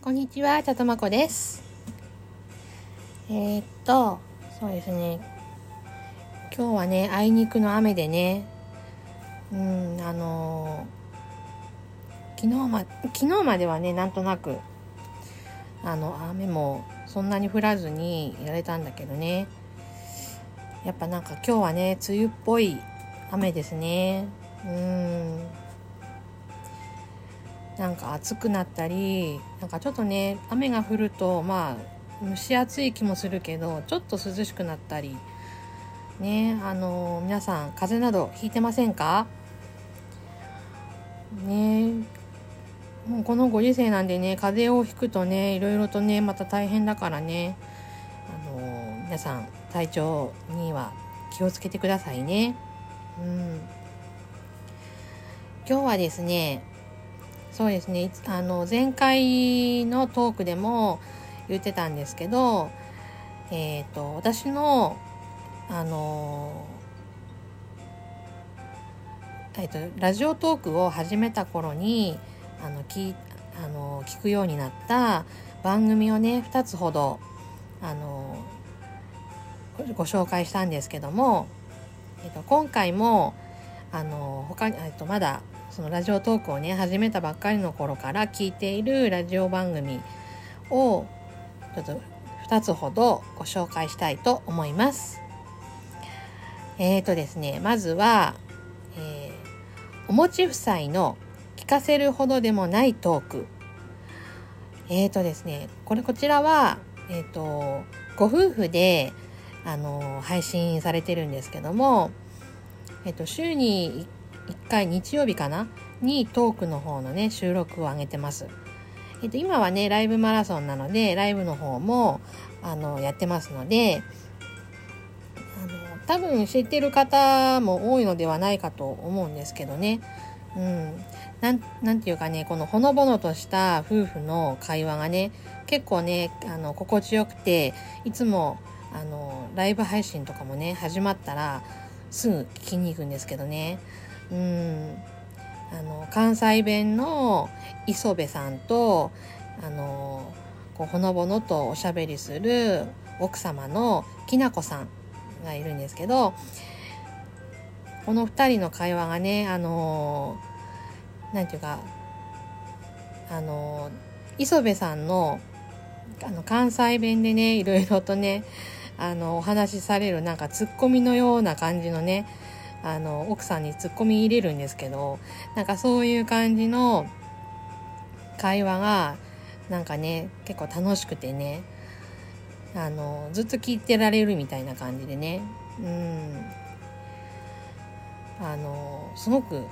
こんにちは、たとまこです。えー、っと、そうですね。今日はね、あいにくの雨でね、うん、あのー昨日ま、昨日まではね、なんとなく、あの、雨もそんなに降らずにやれたんだけどね。やっぱなんか今日はね、梅雨っぽい雨ですね。うん。なんか暑くなったりなんかちょっとね雨が降るとまあ蒸し暑い気もするけどちょっと涼しくなったりねあの皆さん風邪などひいてませんか？ねもうこのご時世なんでね風邪をひくとねいろいろとねまた大変だからね。あの皆さん体調には気をつけてくださいね。うん。今日はですねそうですね。あの前回のトークでも言ってたんですけど、えっ、ー、と私のあのえっ、ー、とラジオトークを始めた頃にあの聞あの聞くようになった番組をね2つほどあのご紹介したんですけども、えっ、ー、と今回もあの他に、えっと、まだそのラジオトークをね始めたばっかりの頃から聞いているラジオ番組をちょっと2つほどご紹介したいと思います。えーとですねまずは、えー、おもち夫妻の聞かせるほどでもないトークえーとですねこれこちらはえっ、ー、とご夫婦であの配信されてるんですけどもえっ、と週に1回日曜日かな？にトークの方のね収録を上げてます。えっと、今はねライブマラソンなのでライブの方もあのやってますのであの多分知ってる方も多いのではないかと思うんですけどね。うん、なんなんていうかねこのほのぼのとした夫婦の会話がね結構ねあの心地よくていつもあのライブ配信とかもね始まったらすぐ聞きに行くんですけどね。うん。あの関西弁の磯部さんとあのこうほのぼのとおしゃべりする奥様のきなこさんがいるんですけどこの2人の会話がねあのなんていうかあの磯部さんのあの関西弁でねいろいろとねあのお話しされるなんかツッコミのような感じのねあの奥さんにツッコミ入れるんですけどなんかそういう感じの会話がなんかね結構楽しくてねあのずっと聞いてられるみたいな感じでね。うん。あのすごく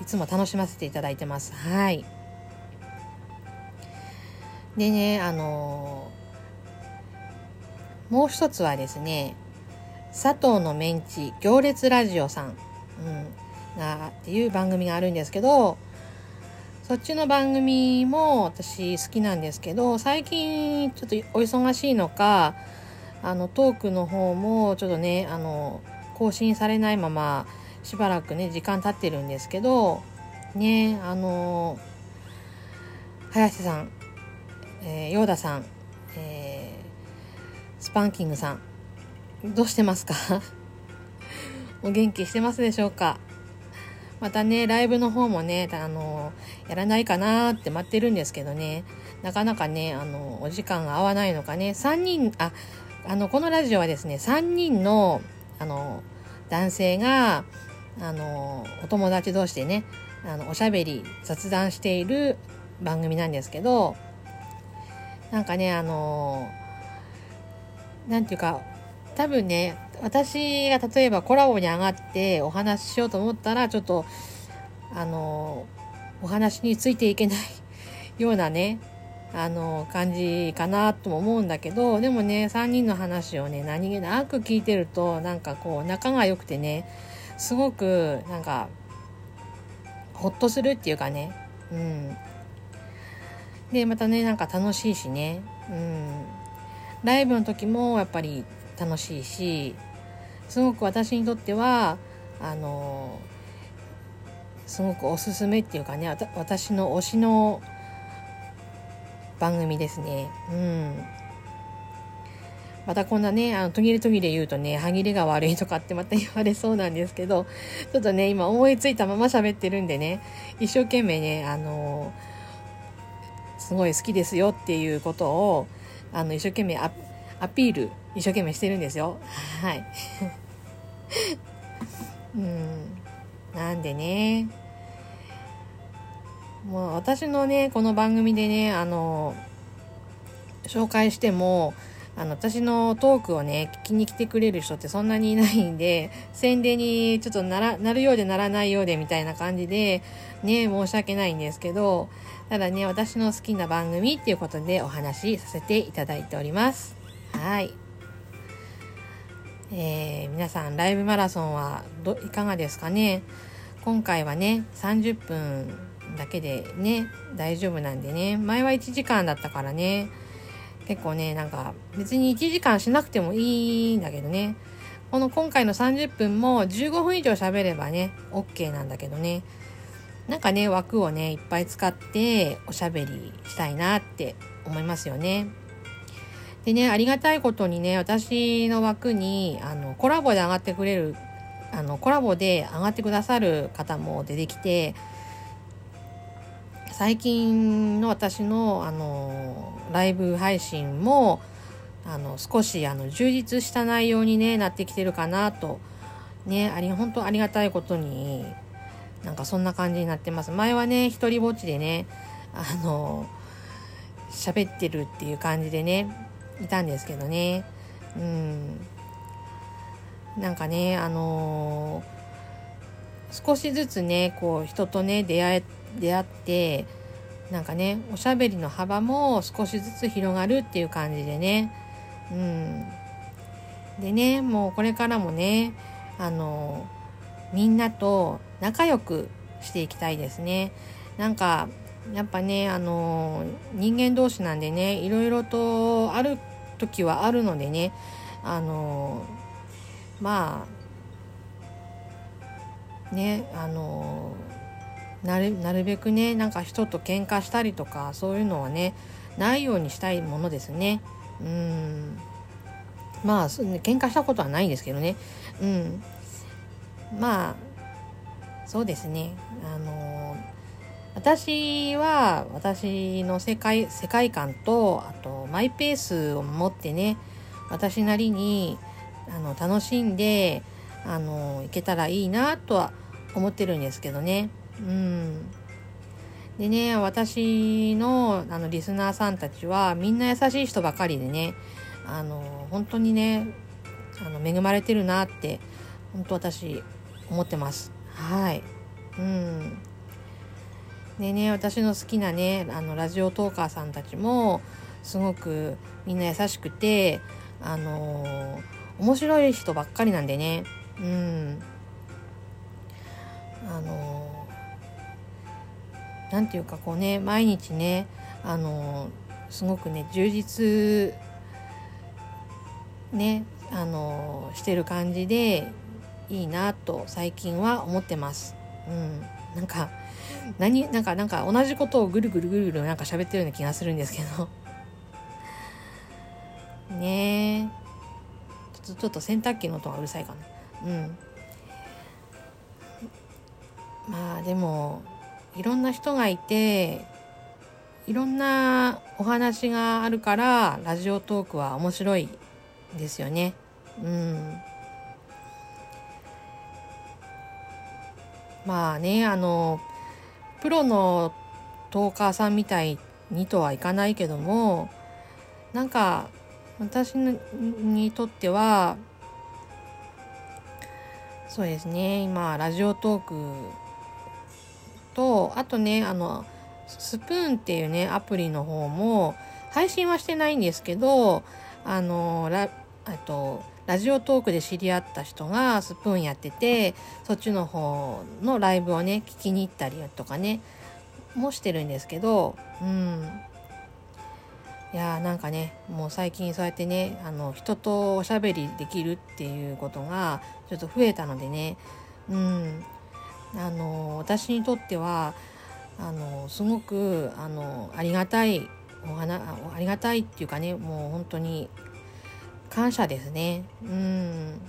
いつも楽しませていただいてます。はい。でねあのもう一つはですね佐藤のメンチ行列ラジオさん、うん、がっていう番組があるんですけどそっちの番組も私好きなんですけど最近ちょっとお忙しいのかあのトークの方もちょっとねあの更新されないまましばらくね時間経ってるんですけどねあの早瀬さん、えー、ヨーダさん、えー、スパンキングさんどうしてますか？お元気してますでしょうか？またね、ライブの方もね、あの、やらないかなって待ってるんですけどね、なかなかね、あの、お時間が合わないのかね、3人、あ、あの、このラジオはですね、3人の、あの、男性が、あの、お友達同士でね、あの、おしゃべり、雑談している番組なんですけど、なんかね、あの、なんていうか、多分ね私が例えばコラボに上がってお話ししようと思ったらちょっとあのお話についていけないようなねあの感じかなとも思うんだけどでもね3人の話をね何気なく聞いてるとなんかこう仲が良くてねすごくなんかほっとするっていうかねうん。でまたねなんか楽しいしねうん。ライブの時もやっぱり楽しいしすごく私にとってはあのすごくおすすめっていうかね私の推しの番組ですね。うん。またこんなね、あの、途切れ途切れ言うとね、歯切れが悪いとかってまた言われそうなんですけど、ちょっとね、今思いついたまま喋ってるんでね、一生懸命ね、あの、すごい好きですよっていうことを、あの、一生懸命アピール、一生懸命してるんですよ。はい。うん。なんでね、もう私のね、この番組でね、あの、紹介しても、あの、私のトークをね、聞きに来てくれる人ってそんなにいないんで、宣伝にちょっとなら、なるようでならないようでみたいな感じで、ね、申し訳ないんですけど、ただね、私の好きな番組っていうことでお話しさせていただいております。はい。えー、皆さん、ライブマラソンはど、いかがですかね？今回はね、30分だけでね、大丈夫なんでね、前は1時間だったからね、結構ね、なんか別に1時間しなくてもいいんだけどね、この今回の30分も15分以上喋ればね、OK なんだけどね、なんかね、枠をね、いっぱい使っておしゃべりしたいなって思いますよね。でね、ありがたいことにね、私の枠に、あの、コラボで上がってくれる、あの、コラボで上がってくださる方も出てきて、最近の私のあのライブ配信もあの少しあの充実した内容に、ね、なってきてるかなとねあり本当ありがたいことになんかそんな感じになってます。前はね一人ぼっちでねあの喋ってるっていう感じでねいたんですけどね。うん。なんかねあのー、少しずつねこう人とね出会え出会ってなんかねおしゃべりの幅も少しずつ広がるっていう感じでね。うん。でねもうこれからもねあのみんなと仲良くしていきたいですね。なんかやっぱねあの人間同士なんでねいろいろとある時はあるのでねあのまあねあのなるなるべくねなんか人と喧嘩したりとかそういうのはねないようにしたいものですね。うん。まあ喧嘩したことはないんですけどね。うん。まあそうですね。あの私は私の世界世界観とあとマイペースを持ってね私なりにあの楽しんであのいけたらいいなとは思ってるんですけどね。うん。でね私のあのリスナーさんたちはみんな優しい人ばかりでねあの本当にねあの恵まれてるなって本当私思ってます。はい。うん。でね私の好きなねあのラジオトーカーさんたちもすごくみんな優しくてあの面白い人ばっかりなんでね。うん。あの何て言うかこうね毎日ねあのすごくね充実ねあのしてる感じでいいなと最近は思ってます。うん、なんか何なんかなんか同じことをぐるぐるぐるぐるなんか喋ってるような気がするんですけど ねえちょっと洗濯機の音がうるさいかなうんまあでもいろんな人がいていろんなお話があるからラジオトークは面白いですよね。うん。まあねあのプロのトーカーさんみたいにとはいかないけどもなんか私にとってはそうですね今ラジオトークとあとねあのスプーンっていうねアプリの方も配信はしてないんですけどあのラとラジオトークで知り合った人がスプーンやっててそっちの方のライブをね聞きに行ったりとかねもしてるんですけどうん。いやーなんかねもう最近そうやってねあの人とおしゃべりできるっていうことがちょっと増えたのでねうん。あの私にとってはあのすごくあのありがたいお花ありがたいっていうかねもう本当に感謝ですね。うん。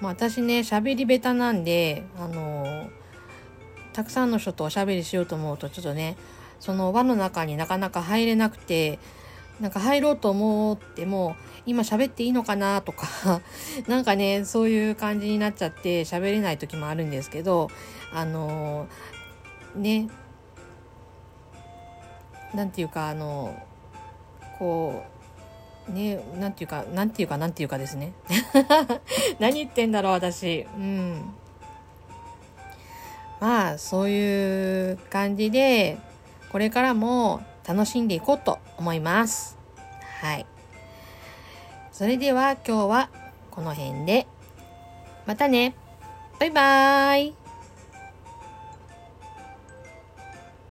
まあ私ね喋り下手なんであのたくさんの人とおしゃべりしようと思うとちょっとねその輪の中になかなか入れなくてなんか入ろうと思っても今喋っていいのかなとか なんかねそういう感じになっちゃって喋れない時もあるんですけどあのねなんていうかあのこうねなんていうかなんていうかなんていうかですね。何言ってんだろう私。うん。まあそういう感じでこれからも楽しんでいこうと思います。はい。それでは今日はこの辺で。またね。バイバーイ。